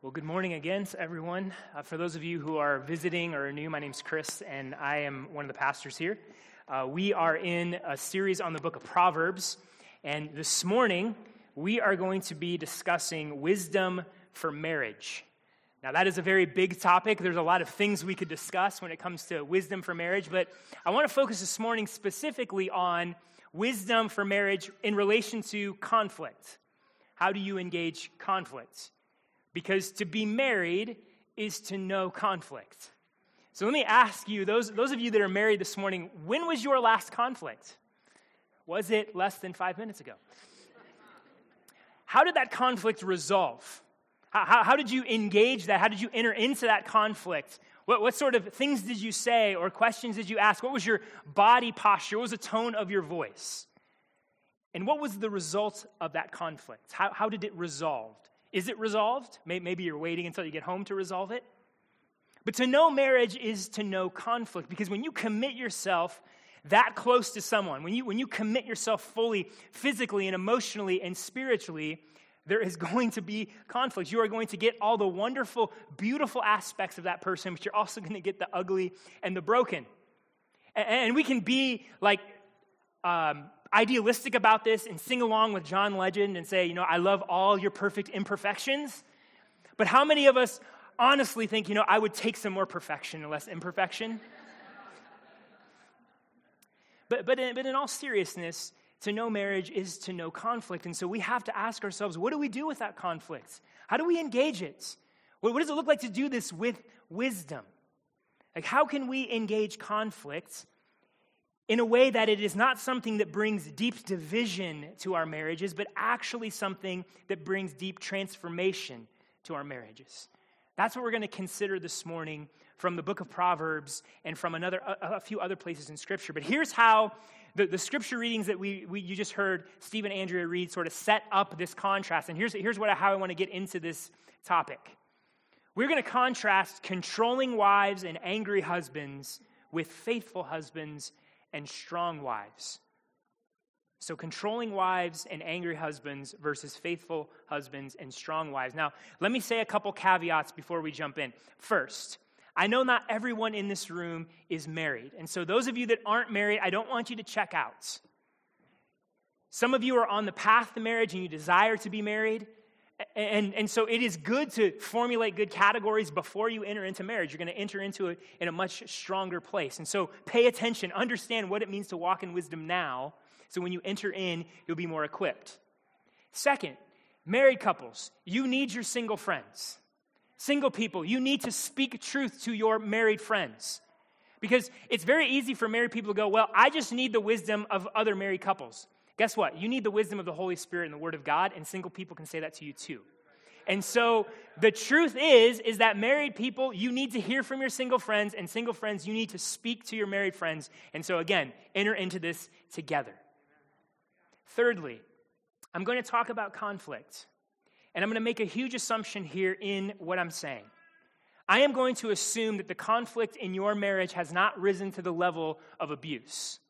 Well, good morning again to everyone. Uh, for those of you who are visiting or new, my name's Chris, and I am one of the pastors here. Uh, we are in a series on the book of Proverbs, and this morning we are going to be discussing wisdom for marriage. Now, that is a very big topic. There's a lot of things we could discuss when it comes to wisdom for marriage, but I want to focus this morning specifically on wisdom for marriage in relation to conflict. How do you engage conflict? Because to be married is to know conflict. So let me ask you, those, those of you that are married this morning, when was your last conflict? Was it less than five minutes ago? How did that conflict resolve? How, how, how did you engage that? How did you enter into that conflict? What, what sort of things did you say or questions did you ask? What was your body posture? What was the tone of your voice? And what was the result of that conflict? How, how did it resolve? Is it resolved? Maybe you're waiting until you get home to resolve it. But to know marriage is to know conflict because when you commit yourself that close to someone, when you, when you commit yourself fully, physically and emotionally and spiritually, there is going to be conflict. You are going to get all the wonderful, beautiful aspects of that person, but you're also going to get the ugly and the broken. And, and we can be like um, idealistic about this and sing along with John Legend and say, you know, I love all your perfect imperfections. But how many of us honestly think, you know, I would take some more perfection and less imperfection? but, but, in, but in all seriousness, to know marriage is to know conflict. And so we have to ask ourselves, what do we do with that conflict? How do we engage it? What, what does it look like to do this with wisdom? Like, how can we engage conflict in a way that it is not something that brings deep division to our marriages, but actually something that brings deep transformation to our marriages. That's what we're going to consider this morning from the book of Proverbs and from another, a, a few other places in Scripture. But here's how the, the Scripture readings that we, we, you just heard Steve and Andrea read sort of set up this contrast. And here's, here's what, how I want to get into this topic. We're going to contrast controlling wives and angry husbands with faithful husbands and strong wives. So, controlling wives and angry husbands versus faithful husbands and strong wives. Now, let me say a couple caveats before we jump in. First, I know not everyone in this room is married. And so, those of you that aren't married, I don't want you to check out. Some of you are on the path to marriage and you desire to be married. And, and so it is good to formulate good categories before you enter into marriage. You're going to enter into it in a much stronger place. And so pay attention, understand what it means to walk in wisdom now, so when you enter in, you'll be more equipped. Second, married couples, you need your single friends. Single people, you need to speak truth to your married friends. Because it's very easy for married people to go, Well, I just need the wisdom of other married couples. Guess what? You need the wisdom of the Holy Spirit and the Word of God, and single people can say that to you too. And so the truth is is that married people, you need to hear from your single friends, and single friends, you need to speak to your married friends. And so again, enter into this together. Thirdly, I'm going to talk about conflict. And I'm going to make a huge assumption here in what I'm saying. I am going to assume that the conflict in your marriage has not risen to the level of abuse.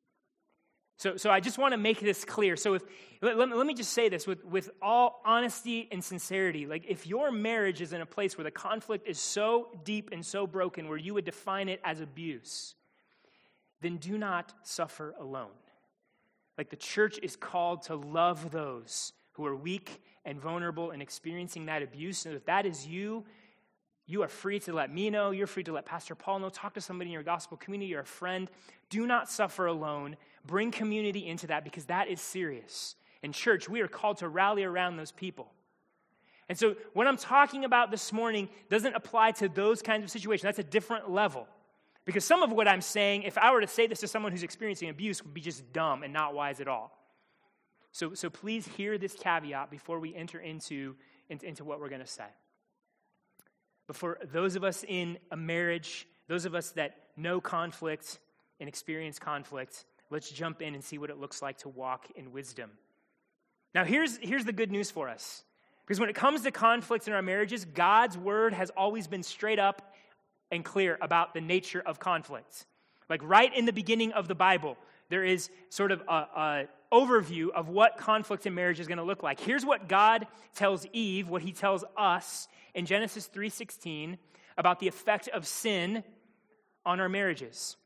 So, so I just want to make this clear. So, if, let, let, me just say this with, with all honesty and sincerity. Like, if your marriage is in a place where the conflict is so deep and so broken, where you would define it as abuse, then do not suffer alone. Like, the church is called to love those who are weak and vulnerable and experiencing that abuse. And if that is you, you are free to let me know. You're free to let Pastor Paul know. Talk to somebody in your gospel community or a friend. Do not suffer alone. Bring community into that because that is serious. In church, we are called to rally around those people. And so, what I'm talking about this morning doesn't apply to those kinds of situations. That's a different level. Because some of what I'm saying, if I were to say this to someone who's experiencing abuse, would be just dumb and not wise at all. So, so please hear this caveat before we enter into, into, into what we're going to say. But for those of us in a marriage, those of us that know conflict and experience conflict, let's jump in and see what it looks like to walk in wisdom. Now, here's, here's the good news for us. Because when it comes to conflicts in our marriages, God's word has always been straight up and clear about the nature of conflicts. Like right in the beginning of the Bible, there is sort of a, overview of what conflict in marriage is going to look like. Here's what God tells Eve, what he tells us in Genesis 3:16 about the effect of sin on our marriages.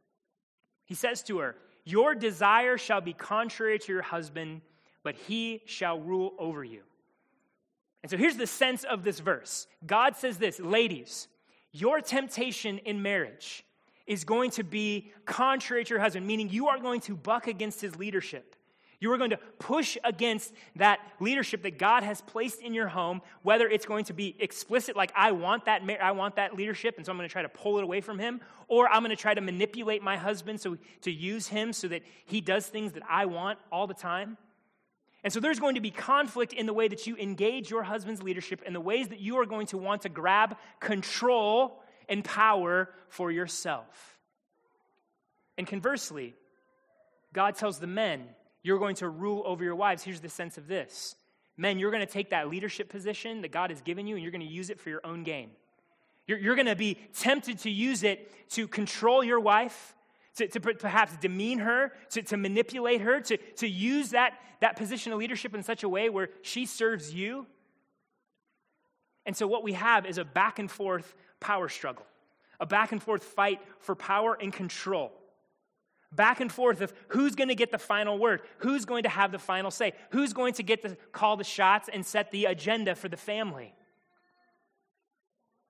He says to her, "Your desire shall be contrary to your husband, but he shall rule over you." And so here's the sense of this verse. God says this, ladies, your temptation in marriage is going to be contrary to your husband, meaning you are going to buck against his leadership. You are going to push against that leadership that God has placed in your home, whether it's going to be explicit, like I want that, I want that leadership, and so I'm going to try to pull it away from him, or I'm going to try to manipulate my husband so to use him so that he does things that I want all the time. And so there's going to be conflict in the way that you engage your husband's leadership and the ways that you are going to want to grab control and power for yourself. And conversely, God tells the men, you're going to rule over your wives. Here's the sense of this Men, you're going to take that leadership position that God has given you and you're going to use it for your own gain. You're, you're going to be tempted to use it to control your wife, to, to perhaps demean her, to, to manipulate her, to, to use that, that position of leadership in such a way where she serves you. And so, what we have is a back and forth power struggle, a back and forth fight for power and control back and forth of who's going to get the final word, who's going to have the final say, who's going to get to call the shots and set the agenda for the family.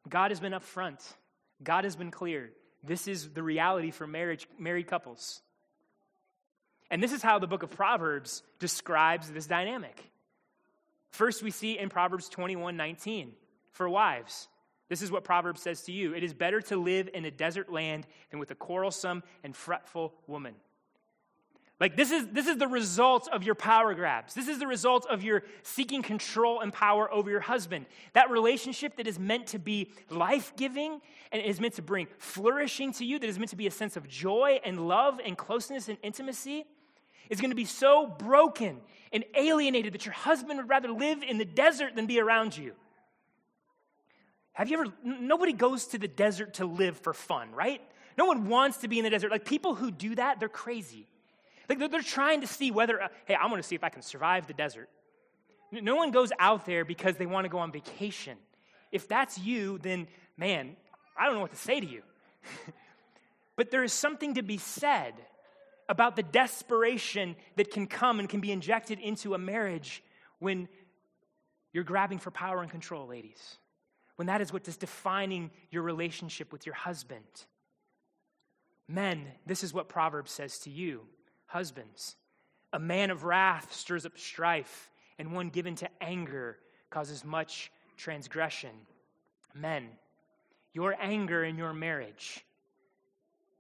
God has been upfront. God has been clear. This is the reality for marriage, married couples. And this is how the book of Proverbs describes this dynamic. First, we see in Proverbs 21 19 for wives. This is what Proverbs says to you It is better to live in a desert land than with a quarrelsome and fretful woman. Like, this is, this is the result of your power grabs. This is the result of your seeking control and power over your husband. That relationship that is meant to be life giving and is meant to bring flourishing to you, that is meant to be a sense of joy and love and closeness and intimacy, is going to be so broken and alienated that your husband would rather live in the desert than be around you. Have you ever, nobody goes to the desert to live for fun, right? No one wants to be in the desert. Like people who do that, they're crazy. Like they're, they're trying to see whether, uh, hey, I want to see if I can survive the desert. No one goes out there because they want to go on vacation. If that's you, then man, I don't know what to say to you. but there is something to be said about the desperation that can come and can be injected into a marriage when you're grabbing for power and control, ladies when that is what is defining your relationship with your husband. Men, this is what Proverbs says to you, husbands. A man of wrath stirs up strife, and one given to anger causes much transgression. Men, your anger in your marriage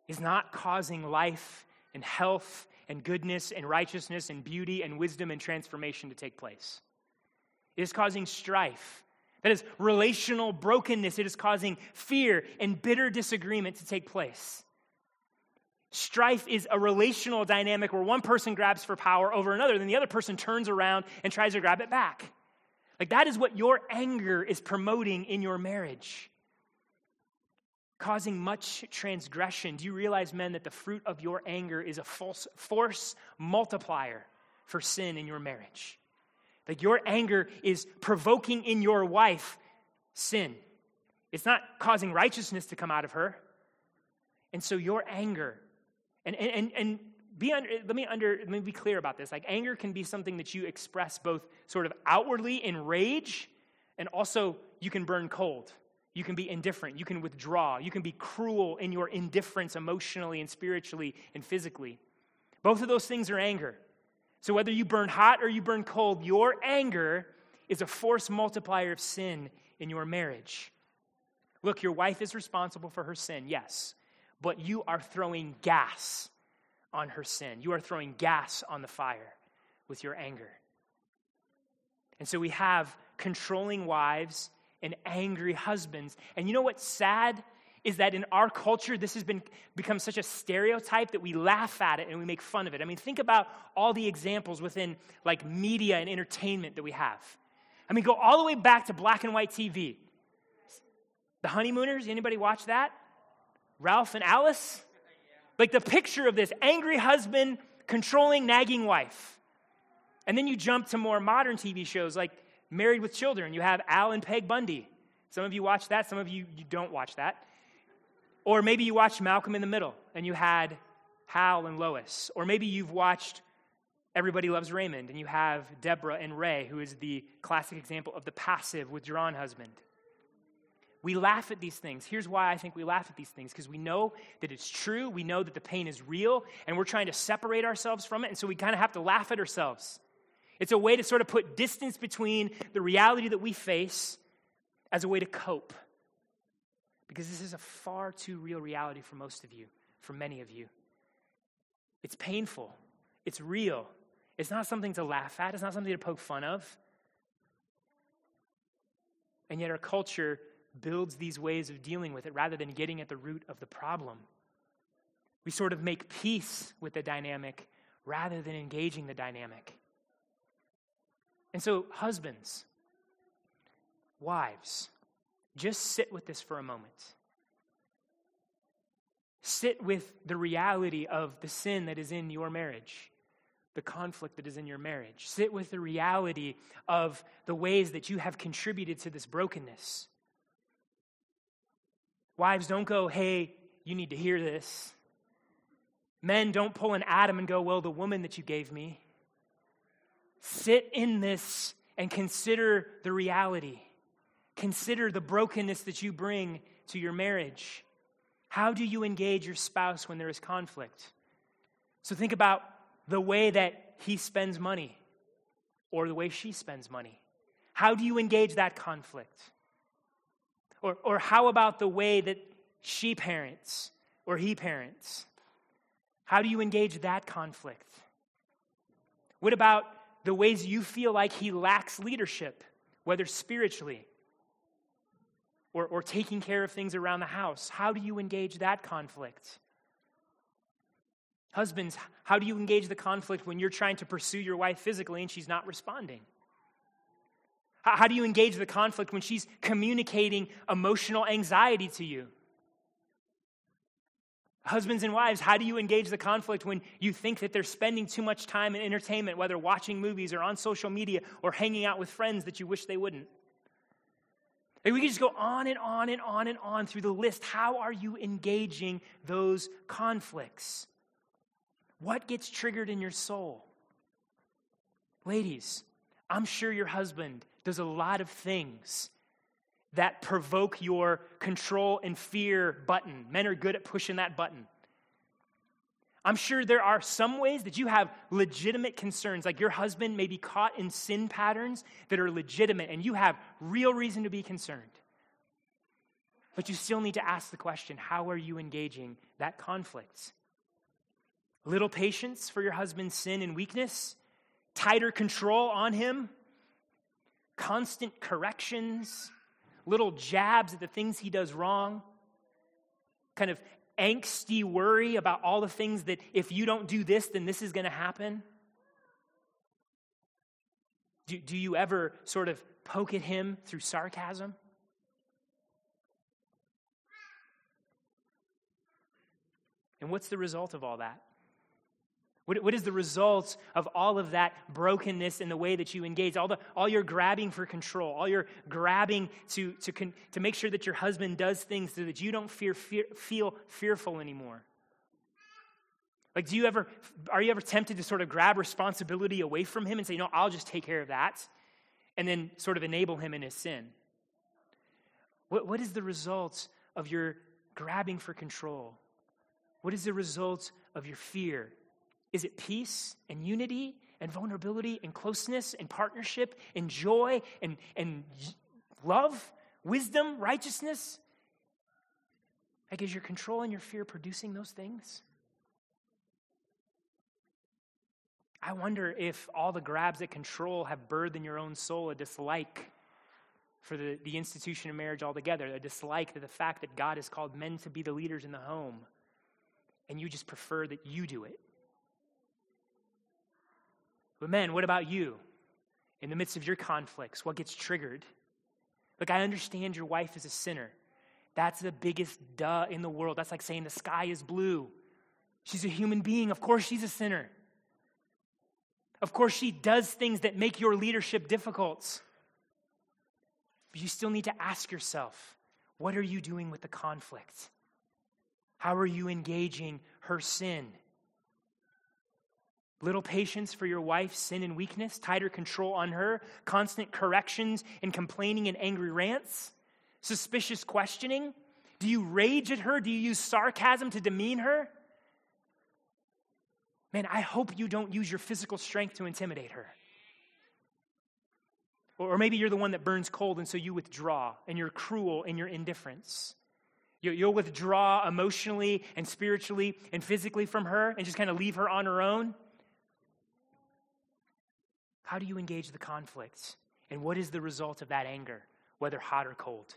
is not causing life and health and goodness and righteousness and beauty and wisdom and transformation to take place. It is causing strife that is relational brokenness. It is causing fear and bitter disagreement to take place. Strife is a relational dynamic where one person grabs for power over another, then the other person turns around and tries to grab it back. Like that is what your anger is promoting in your marriage, causing much transgression. Do you realize, men, that the fruit of your anger is a false force multiplier for sin in your marriage? Like your anger is provoking in your wife sin. It's not causing righteousness to come out of her. And so your anger, and, and, and be under, let me under let me be clear about this. Like anger can be something that you express both sort of outwardly in rage, and also you can burn cold. You can be indifferent. You can withdraw. You can be cruel in your indifference emotionally and spiritually and physically. Both of those things are anger. So, whether you burn hot or you burn cold, your anger is a force multiplier of sin in your marriage. Look, your wife is responsible for her sin, yes, but you are throwing gas on her sin. You are throwing gas on the fire with your anger. And so we have controlling wives and angry husbands. And you know what's sad? Is that in our culture, this has been, become such a stereotype that we laugh at it and we make fun of it. I mean, think about all the examples within like media and entertainment that we have. I mean, go all the way back to black and white TV. The Honeymooners, anybody watch that? Ralph and Alice? Like the picture of this angry husband controlling nagging wife. And then you jump to more modern TV shows like Married with Children. You have Al and Peg Bundy. Some of you watch that, some of you, you don't watch that. Or maybe you watched Malcolm in the Middle and you had Hal and Lois. Or maybe you've watched Everybody Loves Raymond and you have Debra and Ray, who is the classic example of the passive, withdrawn husband. We laugh at these things. Here's why I think we laugh at these things because we know that it's true. We know that the pain is real, and we're trying to separate ourselves from it. And so we kind of have to laugh at ourselves. It's a way to sort of put distance between the reality that we face as a way to cope. Because this is a far too real reality for most of you, for many of you. It's painful, it's real. It's not something to laugh at, it's not something to poke fun of. And yet, our culture builds these ways of dealing with it rather than getting at the root of the problem. We sort of make peace with the dynamic rather than engaging the dynamic. And so, husbands, wives, just sit with this for a moment. Sit with the reality of the sin that is in your marriage, the conflict that is in your marriage. Sit with the reality of the ways that you have contributed to this brokenness. Wives, don't go, hey, you need to hear this. Men, don't pull an Adam and go, well, the woman that you gave me. Sit in this and consider the reality. Consider the brokenness that you bring to your marriage. How do you engage your spouse when there is conflict? So think about the way that he spends money or the way she spends money. How do you engage that conflict? Or, or how about the way that she parents or he parents? How do you engage that conflict? What about the ways you feel like he lacks leadership, whether spiritually or, or taking care of things around the house? How do you engage that conflict? Husbands, how do you engage the conflict when you're trying to pursue your wife physically and she's not responding? How, how do you engage the conflict when she's communicating emotional anxiety to you? Husbands and wives, how do you engage the conflict when you think that they're spending too much time in entertainment, whether watching movies or on social media or hanging out with friends that you wish they wouldn't? Like we can just go on and on and on and on through the list. How are you engaging those conflicts? What gets triggered in your soul? Ladies, I'm sure your husband does a lot of things that provoke your control and fear button. Men are good at pushing that button. I'm sure there are some ways that you have legitimate concerns, like your husband may be caught in sin patterns that are legitimate, and you have real reason to be concerned. But you still need to ask the question how are you engaging that conflict? Little patience for your husband's sin and weakness, tighter control on him, constant corrections, little jabs at the things he does wrong, kind of angsty worry about all the things that if you don't do this, then this is going to happen? Do, do you ever sort of poke at him through sarcasm? And what's the result of all that? What, what is the result of all of that brokenness in the way that you engage? All, the, all your grabbing for control, all your grabbing to, to, con, to make sure that your husband does things so that you don't fear, fear, feel fearful anymore. Like, do you ever, are you ever tempted to sort of grab responsibility away from him and say, no, I'll just take care of that, and then sort of enable him in his sin? What, what is the result of your grabbing for control? What is the result of your fear? Is it peace and unity and vulnerability and closeness and partnership and joy and, and love, wisdom, righteousness? Like, is your control and your fear producing those things? I wonder if all the grabs at control have birthed in your own soul a dislike for the, the institution of marriage altogether, a dislike to the fact that God has called men to be the leaders in the home, and you just prefer that you do it. But, men, what about you? In the midst of your conflicts, what gets triggered? Look, I understand your wife is a sinner. That's the biggest duh in the world. That's like saying the sky is blue. She's a human being. Of course, she's a sinner. Of course, she does things that make your leadership difficult. But you still need to ask yourself what are you doing with the conflict? How are you engaging her sin? Little patience for your wife's sin and weakness, tighter control on her, constant corrections and complaining and angry rants, suspicious questioning. Do you rage at her? Do you use sarcasm to demean her? Man, I hope you don't use your physical strength to intimidate her. Or maybe you're the one that burns cold and so you withdraw and you're cruel in your indifference. You'll withdraw emotionally and spiritually and physically from her and just kind of leave her on her own. How do you engage the conflict? And what is the result of that anger, whether hot or cold?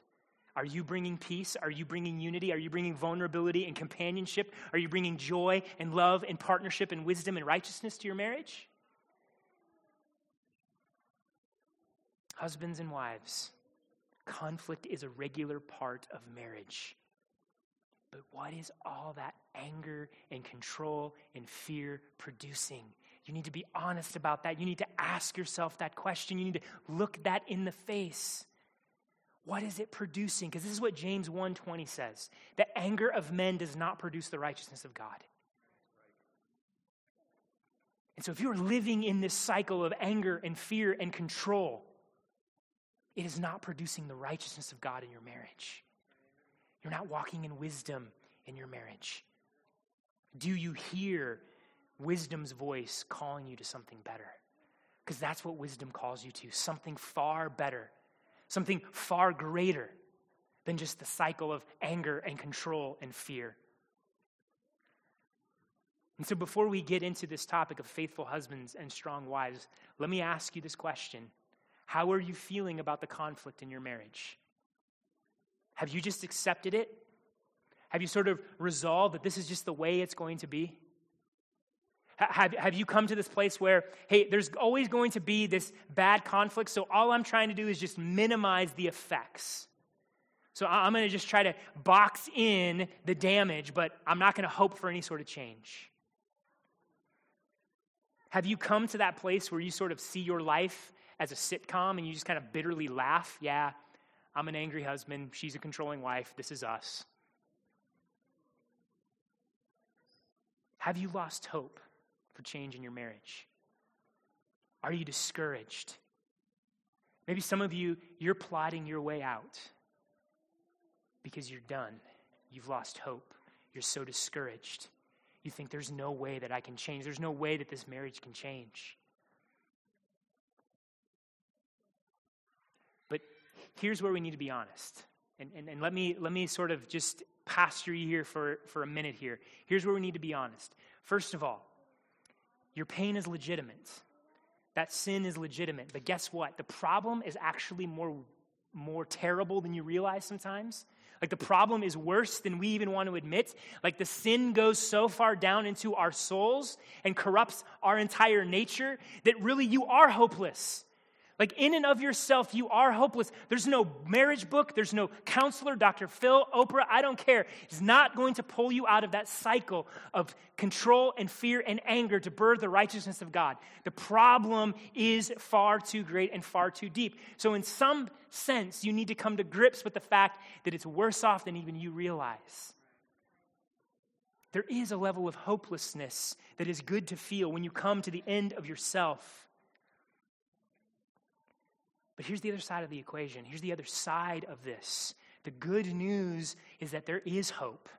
Are you bringing peace? Are you bringing unity? Are you bringing vulnerability and companionship? Are you bringing joy and love and partnership and wisdom and righteousness to your marriage? Husbands and wives, conflict is a regular part of marriage. But what is all that anger and control and fear producing? You need to be honest about that. You need to ask yourself that question. You need to look that in the face. What is it producing? Because this is what James 1:20 says. The anger of men does not produce the righteousness of God. And so if you're living in this cycle of anger and fear and control, it is not producing the righteousness of God in your marriage. You're not walking in wisdom in your marriage. Do you hear wisdom's voice calling you to something better? Because that's what wisdom calls you to something far better, something far greater than just the cycle of anger and control and fear. And so, before we get into this topic of faithful husbands and strong wives, let me ask you this question How are you feeling about the conflict in your marriage? Have you just accepted it? Have you sort of resolved that this is just the way it's going to be? Have, have you come to this place where, hey, there's always going to be this bad conflict, so all I'm trying to do is just minimize the effects? So I'm going to just try to box in the damage, but I'm not going to hope for any sort of change. Have you come to that place where you sort of see your life as a sitcom and you just kind of bitterly laugh? Yeah, I'm an angry husband. She's a controlling wife. This is us. Have you lost hope for change in your marriage? Are you discouraged? Maybe some of you, you're plotting your way out because you're done. You've lost hope. You're so discouraged. You think there's no way that I can change. There's no way that this marriage can change. But here's where we need to be honest. And, and, and let, me, let me sort of just pasture you here for, for a minute here. Here's where we need to be honest. First of all, your pain is legitimate. That sin is legitimate. But guess what? The problem is actually more, more terrible than you realize sometimes. Like the problem is worse than we even want to admit. Like the sin goes so far down into our souls and corrupts our entire nature that really you are hopeless. Like, in and of yourself, you are hopeless. There's no marriage book, there's no counselor, Dr. Phil, Oprah, I don't care. It's not going to pull you out of that cycle of control and fear and anger to birth the righteousness of God. The problem is far too great and far too deep. So, in some sense, you need to come to grips with the fact that it's worse off than even you realize. There is a level of hopelessness that is good to feel when you come to the end of yourself. But here's the other side of the equation. Here's the other side of this. The good news is that there is hope.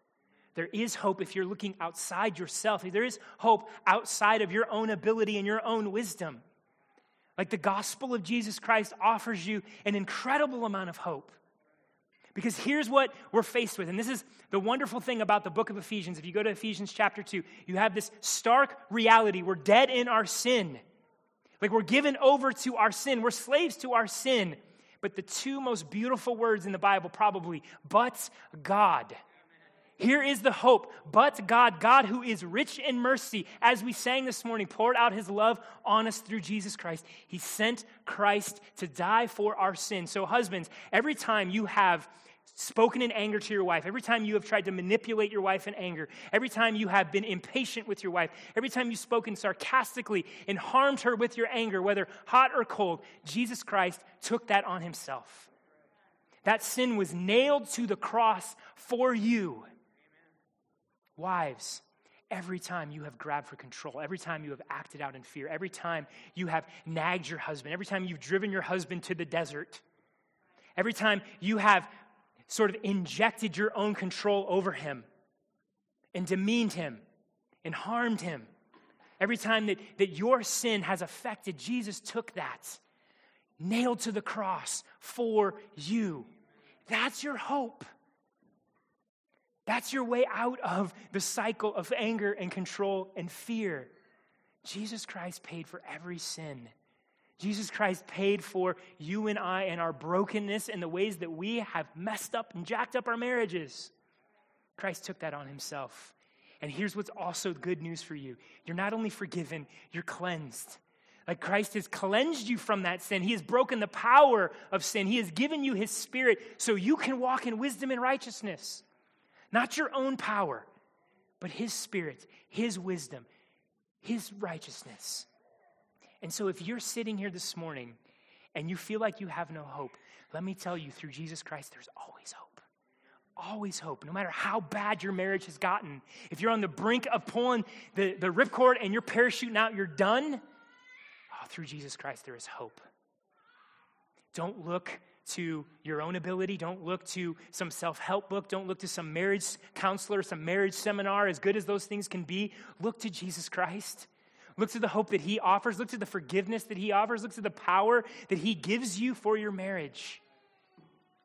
There is hope if you're looking outside yourself. There is hope outside of your own ability and your own wisdom. Like the gospel of Jesus Christ offers you an incredible amount of hope. Because here's what we're faced with. And this is the wonderful thing about the book of Ephesians. If you go to Ephesians chapter 2, you have this stark reality. We're dead in our sin. Like we're given over to our sin, we're slaves to our sin. But the two most beautiful words in the Bible, probably, but God. Here is the hope. But God, God who is rich in mercy, as we sang this morning, poured out his love on us through Jesus Christ. He sent Christ to die for our sins. So, husbands, every time you have spoken in anger to your wife, every time you have tried to manipulate your wife in anger, every time you have been impatient with your wife, every time you've spoken sarcastically and harmed her with your anger, whether hot or cold, Jesus Christ took that on himself. That sin was nailed to the cross for you. Wives, every time you have grabbed for control, every time you have acted out in fear, every time you have nagged your husband, every time you've driven your husband to the desert, every time you have sort of injected your own control over him and demeaned him and harmed him. Every time that, that your sin has affected, Jesus took that, nailed to the cross for you. That's your hope. That's your way out of the cycle of anger and control and fear. Jesus Christ paid for every sin Jesus Christ paid for you and I and our brokenness and the ways that we have messed up and jacked up our marriages. Christ took that on himself. And here's what's also good news for you you're not only forgiven, you're cleansed. Like Christ has cleansed you from that sin. He has broken the power of sin. He has given you His Spirit so you can walk in wisdom and righteousness. Not your own power, but His Spirit, His wisdom, His righteousness. And so, if you're sitting here this morning and you feel like you have no hope, let me tell you through Jesus Christ, there's always hope. Always hope. No matter how bad your marriage has gotten, if you're on the brink of pulling the, the ripcord and you're parachuting out, you're done. Oh, through Jesus Christ, there is hope. Don't look to your own ability. Don't look to some self help book. Don't look to some marriage counselor, some marriage seminar, as good as those things can be. Look to Jesus Christ. Look to the hope that He offers. Look to the forgiveness that He offers. Look to the power that He gives you for your marriage.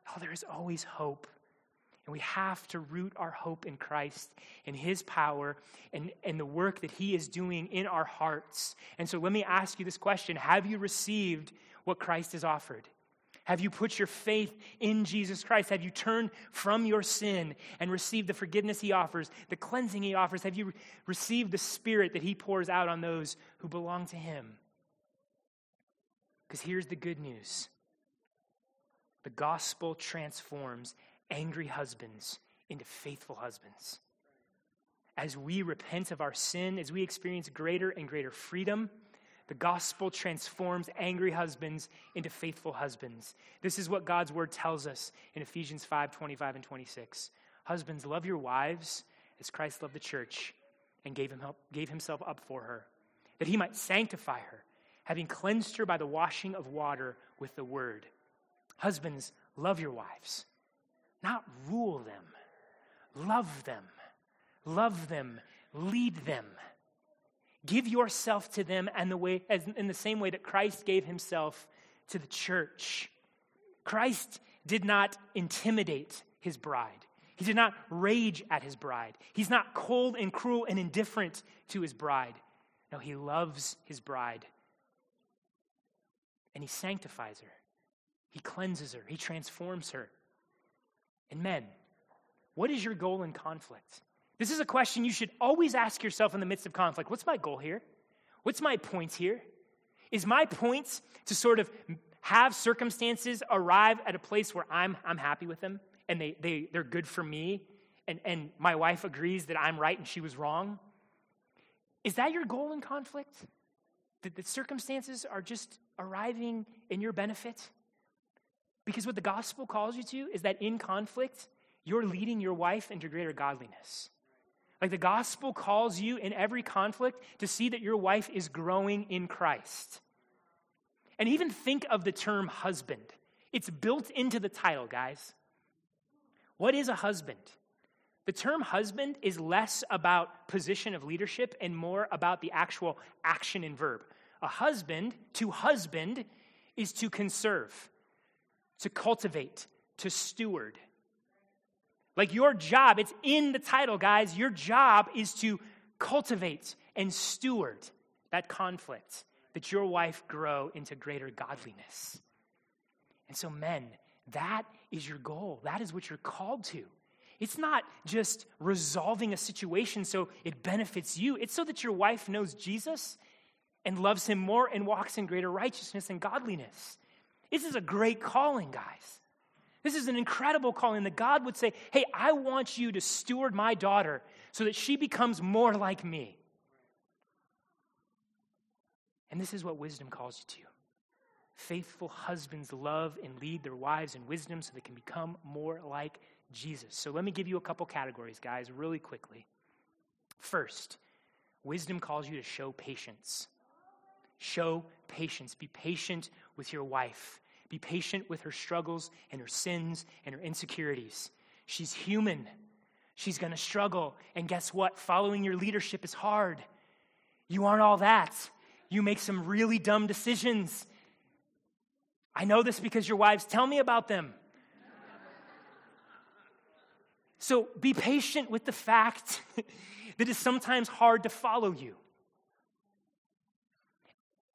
Oh, there is always hope. And we have to root our hope in Christ and His power and, and the work that He is doing in our hearts. And so let me ask you this question Have you received what Christ has offered? Have you put your faith in Jesus Christ? Have you turned from your sin and received the forgiveness He offers, the cleansing He offers? Have you received the Spirit that He pours out on those who belong to Him? Because here's the good news the gospel transforms angry husbands into faithful husbands. As we repent of our sin, as we experience greater and greater freedom, the gospel transforms angry husbands into faithful husbands. This is what God's word tells us in Ephesians 5 25 and 26. Husbands, love your wives as Christ loved the church and gave, him gave himself up for her, that he might sanctify her, having cleansed her by the washing of water with the word. Husbands, love your wives, not rule them, love them, love them, lead them Give yourself to them and the way, as, in the same way that Christ gave himself to the church. Christ did not intimidate his bride. He did not rage at his bride. He's not cold and cruel and indifferent to his bride. No, he loves his bride. And he sanctifies her. He cleanses her. He transforms her. And men, what is your goal in conflict? This is a question you should always ask yourself in the midst of conflict. What's my goal here? What's my point here? Is my point to sort of have circumstances arrive at a place where I'm, I'm happy with them and they, they, they're good for me and, and my wife agrees that I'm right and she was wrong? Is that your goal in conflict? That the circumstances are just arriving in your benefit? Because what the gospel calls you to is that in conflict, you're leading your wife into greater godliness. Like the gospel calls you in every conflict to see that your wife is growing in Christ. And even think of the term husband. It's built into the title, guys. What is a husband? The term husband is less about position of leadership and more about the actual action and verb. A husband, to husband, is to conserve, to cultivate, to steward. Like your job, it's in the title, guys. Your job is to cultivate and steward that conflict, that your wife grow into greater godliness. And so, men, that is your goal. That is what you're called to. It's not just resolving a situation so it benefits you, it's so that your wife knows Jesus and loves him more and walks in greater righteousness and godliness. This is a great calling, guys. This is an incredible calling that God would say, Hey, I want you to steward my daughter so that she becomes more like me. And this is what wisdom calls you to. Faithful husbands love and lead their wives in wisdom so they can become more like Jesus. So let me give you a couple categories, guys, really quickly. First, wisdom calls you to show patience. Show patience. Be patient with your wife. Be patient with her struggles and her sins and her insecurities. She's human. She's going to struggle. And guess what? Following your leadership is hard. You aren't all that. You make some really dumb decisions. I know this because your wives tell me about them. So be patient with the fact that it's sometimes hard to follow you.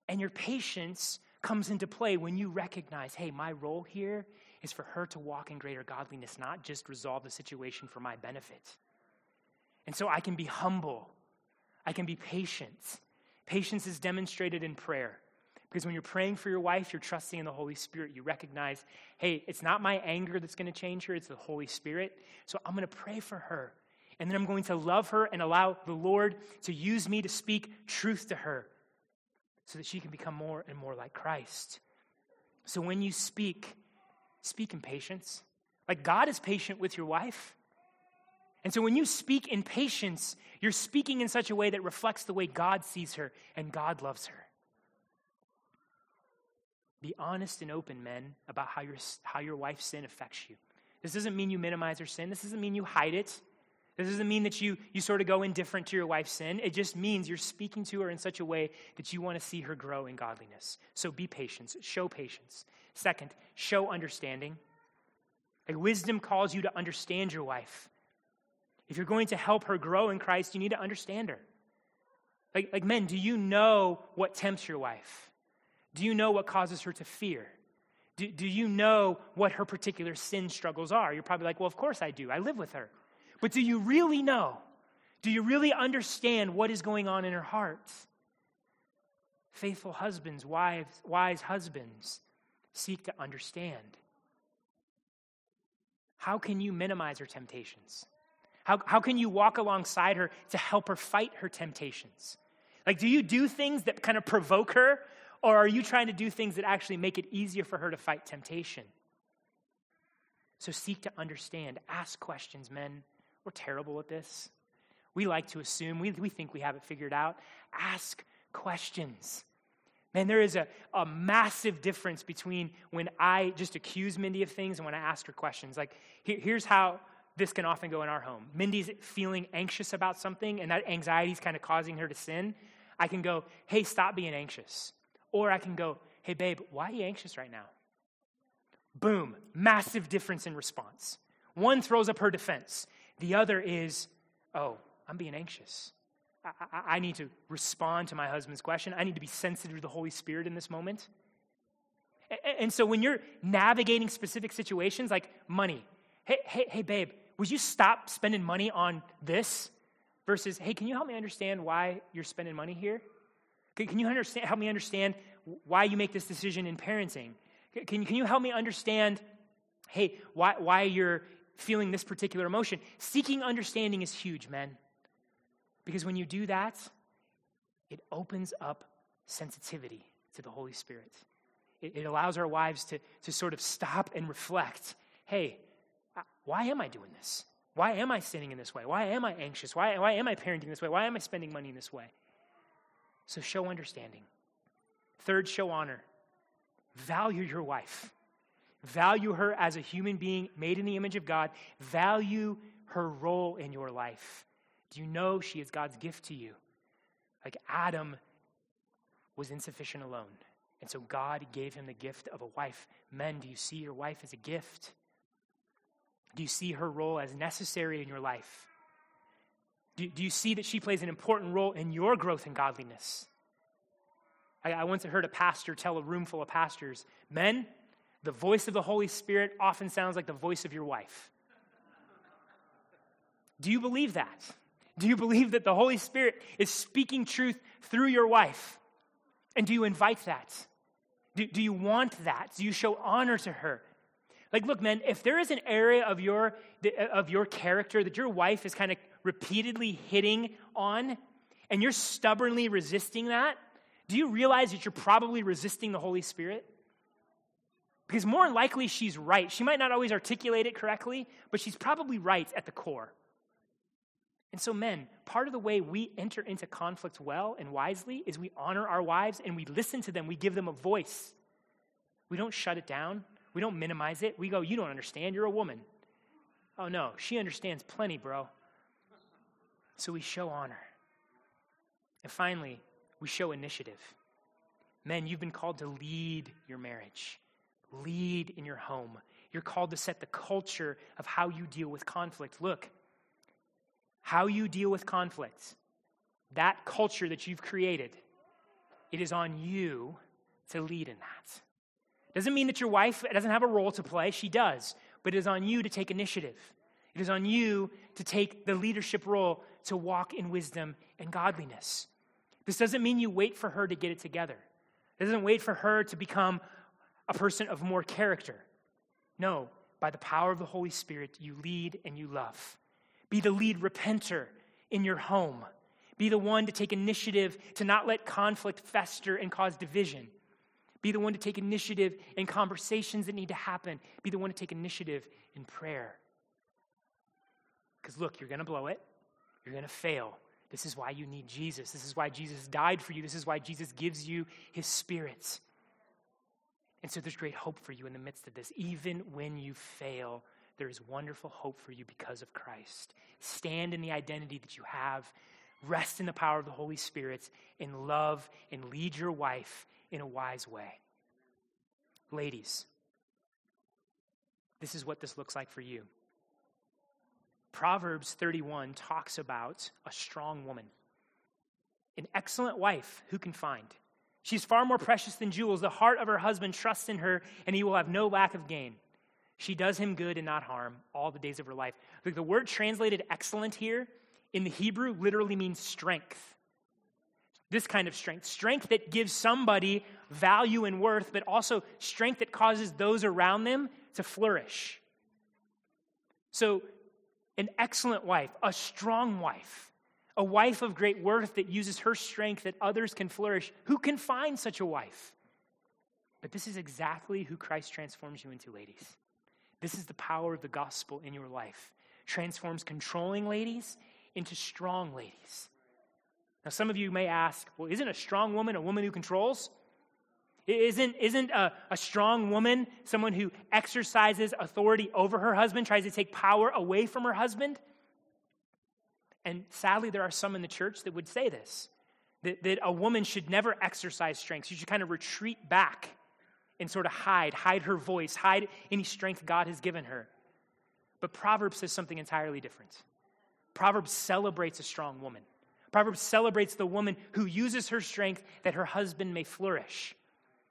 And your patience comes into play when you recognize hey, my role here is for her to walk in greater godliness, not just resolve the situation for my benefit. And so I can be humble, I can be patient. Patience is demonstrated in prayer. Because when you're praying for your wife, you're trusting in the Holy Spirit. You recognize, hey, it's not my anger that's going to change her, it's the Holy Spirit. So I'm going to pray for her. And then I'm going to love her and allow the Lord to use me to speak truth to her so that she can become more and more like Christ. So when you speak, speak in patience. Like God is patient with your wife. And so when you speak in patience, you're speaking in such a way that reflects the way God sees her and God loves her. Be honest and open, men, about how your, how your wife's sin affects you. This doesn't mean you minimize her sin. This doesn't mean you hide it. This doesn't mean that you, you sort of go indifferent to your wife's sin. It just means you're speaking to her in such a way that you want to see her grow in godliness. So be patient, show patience. Second, show understanding. Like wisdom calls you to understand your wife. If you're going to help her grow in Christ, you need to understand her. Like, like men, do you know what tempts your wife? Do you know what causes her to fear? Do, do you know what her particular sin struggles are? You're probably like, well, of course I do. I live with her. But do you really know? Do you really understand what is going on in her heart? Faithful husbands, wives, wise husbands, seek to understand. How can you minimize her temptations? How, how can you walk alongside her to help her fight her temptations? Like, do you do things that kind of provoke her or are you trying to do things that actually make it easier for her to fight temptation? So seek to understand. Ask questions, men. We're terrible at this. We like to assume, we, we think we have it figured out. Ask questions. Man, there is a, a massive difference between when I just accuse Mindy of things and when I ask her questions. Like, here, here's how this can often go in our home Mindy's feeling anxious about something, and that anxiety is kind of causing her to sin. I can go, hey, stop being anxious. Or I can go, hey, babe, why are you anxious right now? Boom, massive difference in response. One throws up her defense, the other is, oh, I'm being anxious. I, I, I need to respond to my husband's question. I need to be sensitive to the Holy Spirit in this moment. And so when you're navigating specific situations like money, hey, hey, hey, babe, would you stop spending money on this? Versus, hey, can you help me understand why you're spending money here? Can you understand, help me understand why you make this decision in parenting? Can, can you help me understand, hey, why, why you're feeling this particular emotion? Seeking understanding is huge, men. Because when you do that, it opens up sensitivity to the Holy Spirit. It, it allows our wives to, to sort of stop and reflect hey, why am I doing this? Why am I sinning in this way? Why am I anxious? Why, why am I parenting this way? Why am I spending money in this way? So show understanding. Third, show honor. Value your wife. Value her as a human being made in the image of God. Value her role in your life. Do you know she is God's gift to you? Like Adam was insufficient alone. And so God gave him the gift of a wife. Men, do you see your wife as a gift? Do you see her role as necessary in your life? Do, do you see that she plays an important role in your growth in godliness? I, I once heard a pastor tell a room full of pastors Men, the voice of the Holy Spirit often sounds like the voice of your wife. Do you believe that? Do you believe that the Holy Spirit is speaking truth through your wife? And do you invite that? Do, do you want that? Do you show honor to her? Like, look, man, if there is an area of your, of your character that your wife is kind of repeatedly hitting on, and you're stubbornly resisting that, do you realize that you're probably resisting the Holy Spirit? Because more likely, she's right. She might not always articulate it correctly, but she's probably right at the core. And so, men, part of the way we enter into conflict well and wisely is we honor our wives and we listen to them. We give them a voice. We don't shut it down, we don't minimize it. We go, You don't understand. You're a woman. Oh, no, she understands plenty, bro. So we show honor. And finally, we show initiative. Men, you've been called to lead your marriage, lead in your home. You're called to set the culture of how you deal with conflict. Look, how you deal with conflict, that culture that you've created, it is on you to lead in that. Doesn't mean that your wife doesn't have a role to play, she does, but it is on you to take initiative. It is on you to take the leadership role to walk in wisdom and godliness. This doesn't mean you wait for her to get it together. It doesn't wait for her to become a person of more character. No, by the power of the Holy Spirit, you lead and you love. Be the lead repenter in your home. Be the one to take initiative to not let conflict fester and cause division. Be the one to take initiative in conversations that need to happen. Be the one to take initiative in prayer. Because look, you're going to blow it, you're going to fail. This is why you need Jesus. This is why Jesus died for you. This is why Jesus gives you his spirit. And so there's great hope for you in the midst of this. Even when you fail, there is wonderful hope for you because of Christ. Stand in the identity that you have, rest in the power of the Holy Spirit, and love and lead your wife in a wise way. Ladies, this is what this looks like for you. Proverbs 31 talks about a strong woman. An excellent wife, who can find? She's far more precious than jewels. The heart of her husband trusts in her, and he will have no lack of gain. She does him good and not harm all the days of her life. Look, the word translated excellent here in the Hebrew literally means strength. This kind of strength. Strength that gives somebody value and worth, but also strength that causes those around them to flourish. So, an excellent wife, a strong wife, a wife of great worth that uses her strength that others can flourish. Who can find such a wife? But this is exactly who Christ transforms you into, ladies. This is the power of the gospel in your life. Transforms controlling ladies into strong ladies. Now, some of you may ask, well, isn't a strong woman a woman who controls? Isn't, isn't a, a strong woman someone who exercises authority over her husband, tries to take power away from her husband? And sadly, there are some in the church that would say this that, that a woman should never exercise strength. She should kind of retreat back and sort of hide, hide her voice, hide any strength God has given her. But Proverbs says something entirely different. Proverbs celebrates a strong woman. Proverbs celebrates the woman who uses her strength that her husband may flourish.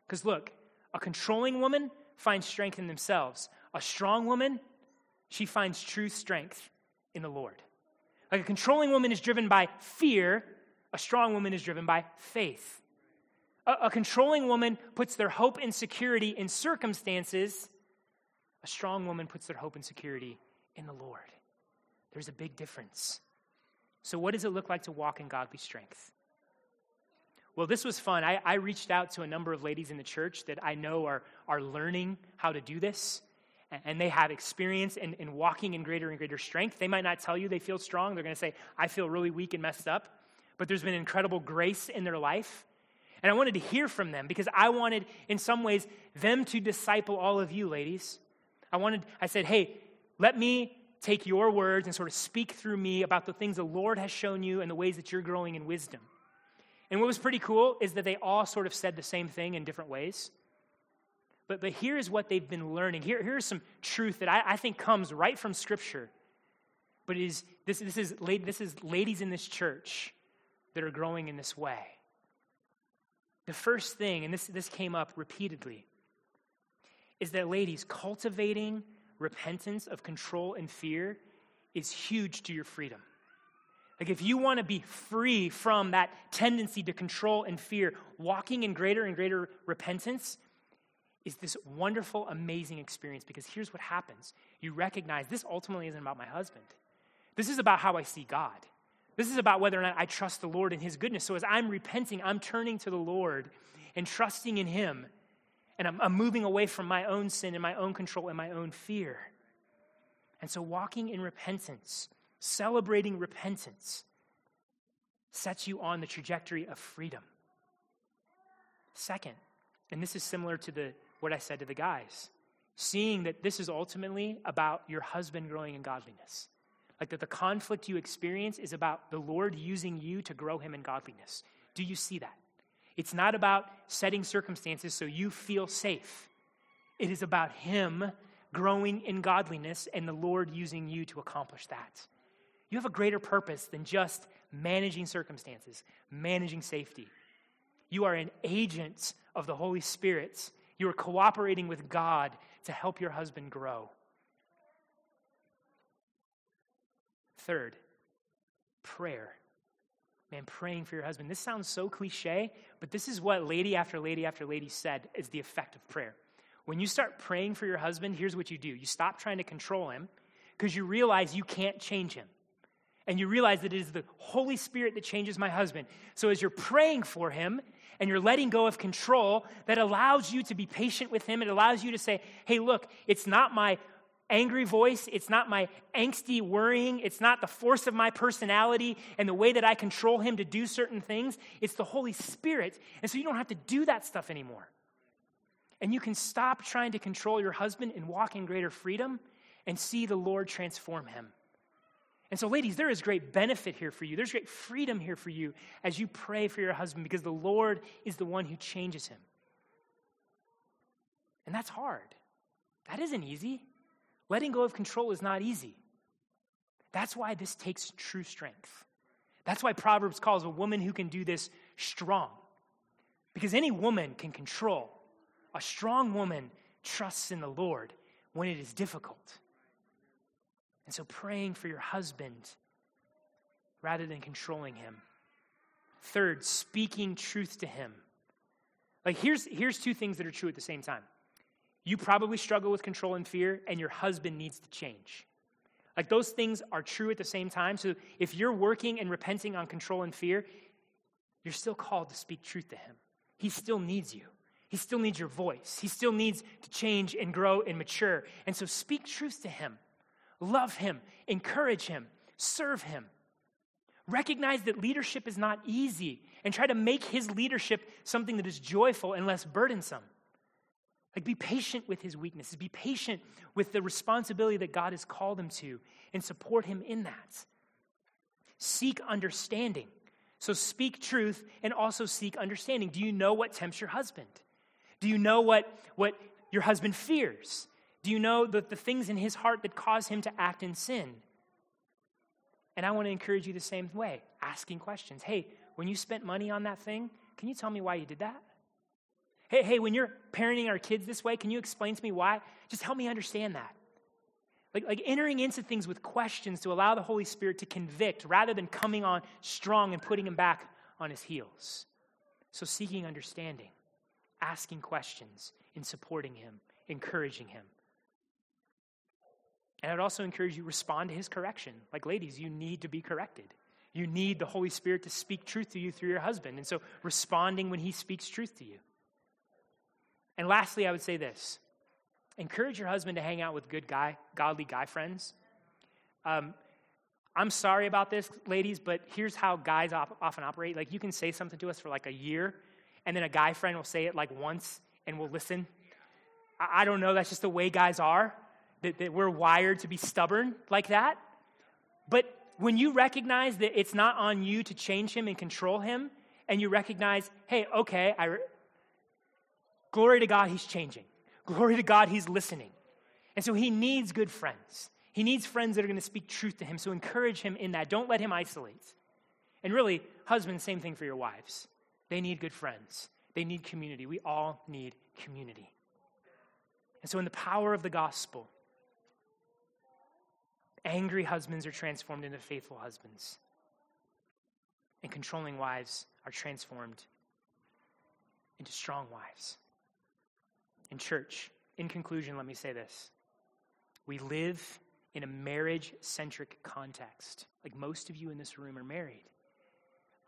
Because look, a controlling woman finds strength in themselves. A strong woman, she finds true strength in the Lord. Like a controlling woman is driven by fear, a strong woman is driven by faith. A, a controlling woman puts their hope and security in circumstances, a strong woman puts their hope and security in the Lord. There's a big difference. So, what does it look like to walk in godly strength? Well, this was fun. I, I, reached out to a number of ladies in the church that I know are, are learning how to do this, and they have experience in, in walking in greater and greater strength. They might not tell you they feel strong. They're going to say, I feel really weak and messed up. But there's been incredible grace in their life. And I wanted to hear from them because I wanted, in some ways, them to disciple all of you, ladies. I wanted, I said, hey, let me take your words and sort of speak through me about the things the Lord has shown you and the ways that you're growing in wisdom. And what was pretty cool is that they all sort of said the same thing in different ways. But, but here's what they've been learning. Here, here's some truth that I, I think comes right from Scripture. But it is, this, this, is, this is ladies in this church that are growing in this way. The first thing, and this, this came up repeatedly, is that ladies, cultivating repentance of control and fear is huge to your freedom. Like, if you want to be free from that tendency to control and fear, walking in greater and greater repentance is this wonderful, amazing experience because here's what happens. You recognize this ultimately isn't about my husband. This is about how I see God. This is about whether or not I trust the Lord and His goodness. So as I'm repenting, I'm turning to the Lord and trusting in Him. And I'm, I'm moving away from my own sin and my own control and my own fear. And so walking in repentance, celebrating repentance, sets you on the trajectory of freedom. Second, and this is similar to the, what I said to the guys, seeing that this is ultimately about your husband growing in godliness. Like that the conflict you experience is about the Lord using you to grow him in godliness. Do you see that? It's not about setting circumstances so you feel safe. It is about him growing in godliness and the Lord using you to accomplish that. You have a greater purpose than just managing circumstances, managing safety. You are an agent of the Holy Spirit. You are cooperating with God to help your husband grow. Third, prayer. Man, praying for your husband. This sounds so cliche, but this is what lady after lady after lady said is the effect of prayer. When you start praying for your husband, here's what you do you stop trying to control him because you realize you can't change him. And you realize that it is the Holy Spirit that changes my husband. So as you're praying for him and you're letting go of control, that allows you to be patient with him. It allows you to say, hey, look, it's not my angry voice. It's not my angsty worrying. It's not the force of my personality and the way that I control him to do certain things. It's the Holy Spirit. And so you don't have to do that stuff anymore. And you can stop trying to control your husband and walk in greater freedom and see the Lord transform him. And so, ladies, there is great benefit here for you. There's great freedom here for you as you pray for your husband because the Lord is the one who changes him. And that's hard. That isn't easy. Letting go of control is not easy. That's why this takes true strength. That's why Proverbs calls a woman who can do this strong. Because any woman can control. A strong woman trusts in the Lord when it is difficult. And so praying for your husband rather than controlling him. Third, speaking truth to him. Like here's here's two things that are true at the same time. You probably struggle with control and fear, and your husband needs to change. Like those things are true at the same time. So if you're working and repenting on control and fear, you're still called to speak truth to him. He still needs you. He still needs your voice. He still needs to change and grow and mature. And so speak truth to him. Love him, encourage him, serve him. Recognize that leadership is not easy and try to make his leadership something that is joyful and less burdensome. Like, be patient with his weaknesses. Be patient with the responsibility that God has called him to and support him in that. Seek understanding. So, speak truth and also seek understanding. Do you know what tempts your husband? Do you know what, what your husband fears? Do you know the, the things in his heart that cause him to act in sin? And I want to encourage you the same way asking questions. Hey, when you spent money on that thing, can you tell me why you did that? Hey, hey, when you're parenting our kids this way, can you explain to me why? Just help me understand that. Like, like entering into things with questions to allow the Holy Spirit to convict rather than coming on strong and putting him back on his heels. So, seeking understanding, asking questions, and supporting him, encouraging him. And I would also encourage you respond to his correction. Like, ladies, you need to be corrected. You need the Holy Spirit to speak truth to you through your husband. And so, responding when he speaks truth to you. And lastly, I would say this encourage your husband to hang out with good guy, godly guy friends. Um, I'm sorry about this, ladies, but here's how guys op- often operate. Like, you can say something to us for like a year, and then a guy friend will say it like once, and we'll listen. I, I don't know, that's just the way guys are, that, that we're wired to be stubborn like that. But when you recognize that it's not on you to change him and control him, and you recognize, hey, okay, I, Glory to God, he's changing. Glory to God, he's listening. And so he needs good friends. He needs friends that are going to speak truth to him. So encourage him in that. Don't let him isolate. And really, husbands, same thing for your wives. They need good friends, they need community. We all need community. And so, in the power of the gospel, angry husbands are transformed into faithful husbands, and controlling wives are transformed into strong wives. In church, in conclusion, let me say this. We live in a marriage centric context. Like most of you in this room are married.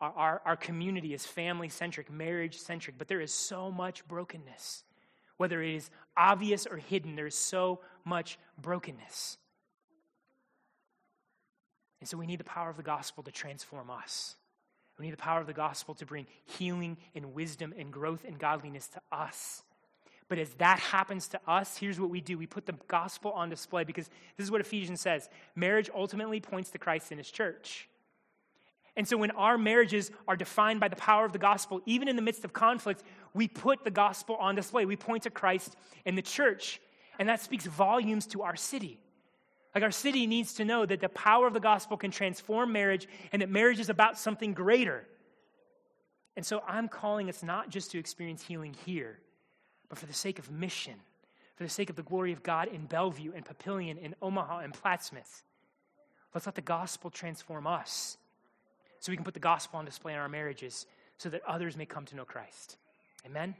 Our, our, our community is family centric, marriage centric, but there is so much brokenness. Whether it is obvious or hidden, there is so much brokenness. And so we need the power of the gospel to transform us. We need the power of the gospel to bring healing and wisdom and growth and godliness to us. But as that happens to us, here's what we do we put the gospel on display because this is what Ephesians says marriage ultimately points to Christ and his church. And so when our marriages are defined by the power of the gospel, even in the midst of conflict, we put the gospel on display. We point to Christ and the church. And that speaks volumes to our city. Like our city needs to know that the power of the gospel can transform marriage and that marriage is about something greater. And so I'm calling us not just to experience healing here, but for the sake of mission, for the sake of the glory of God in Bellevue and Papillion and Omaha and Plattsmouth. Let's let the gospel transform us so we can put the gospel on display in our marriages so that others may come to know Christ. Amen.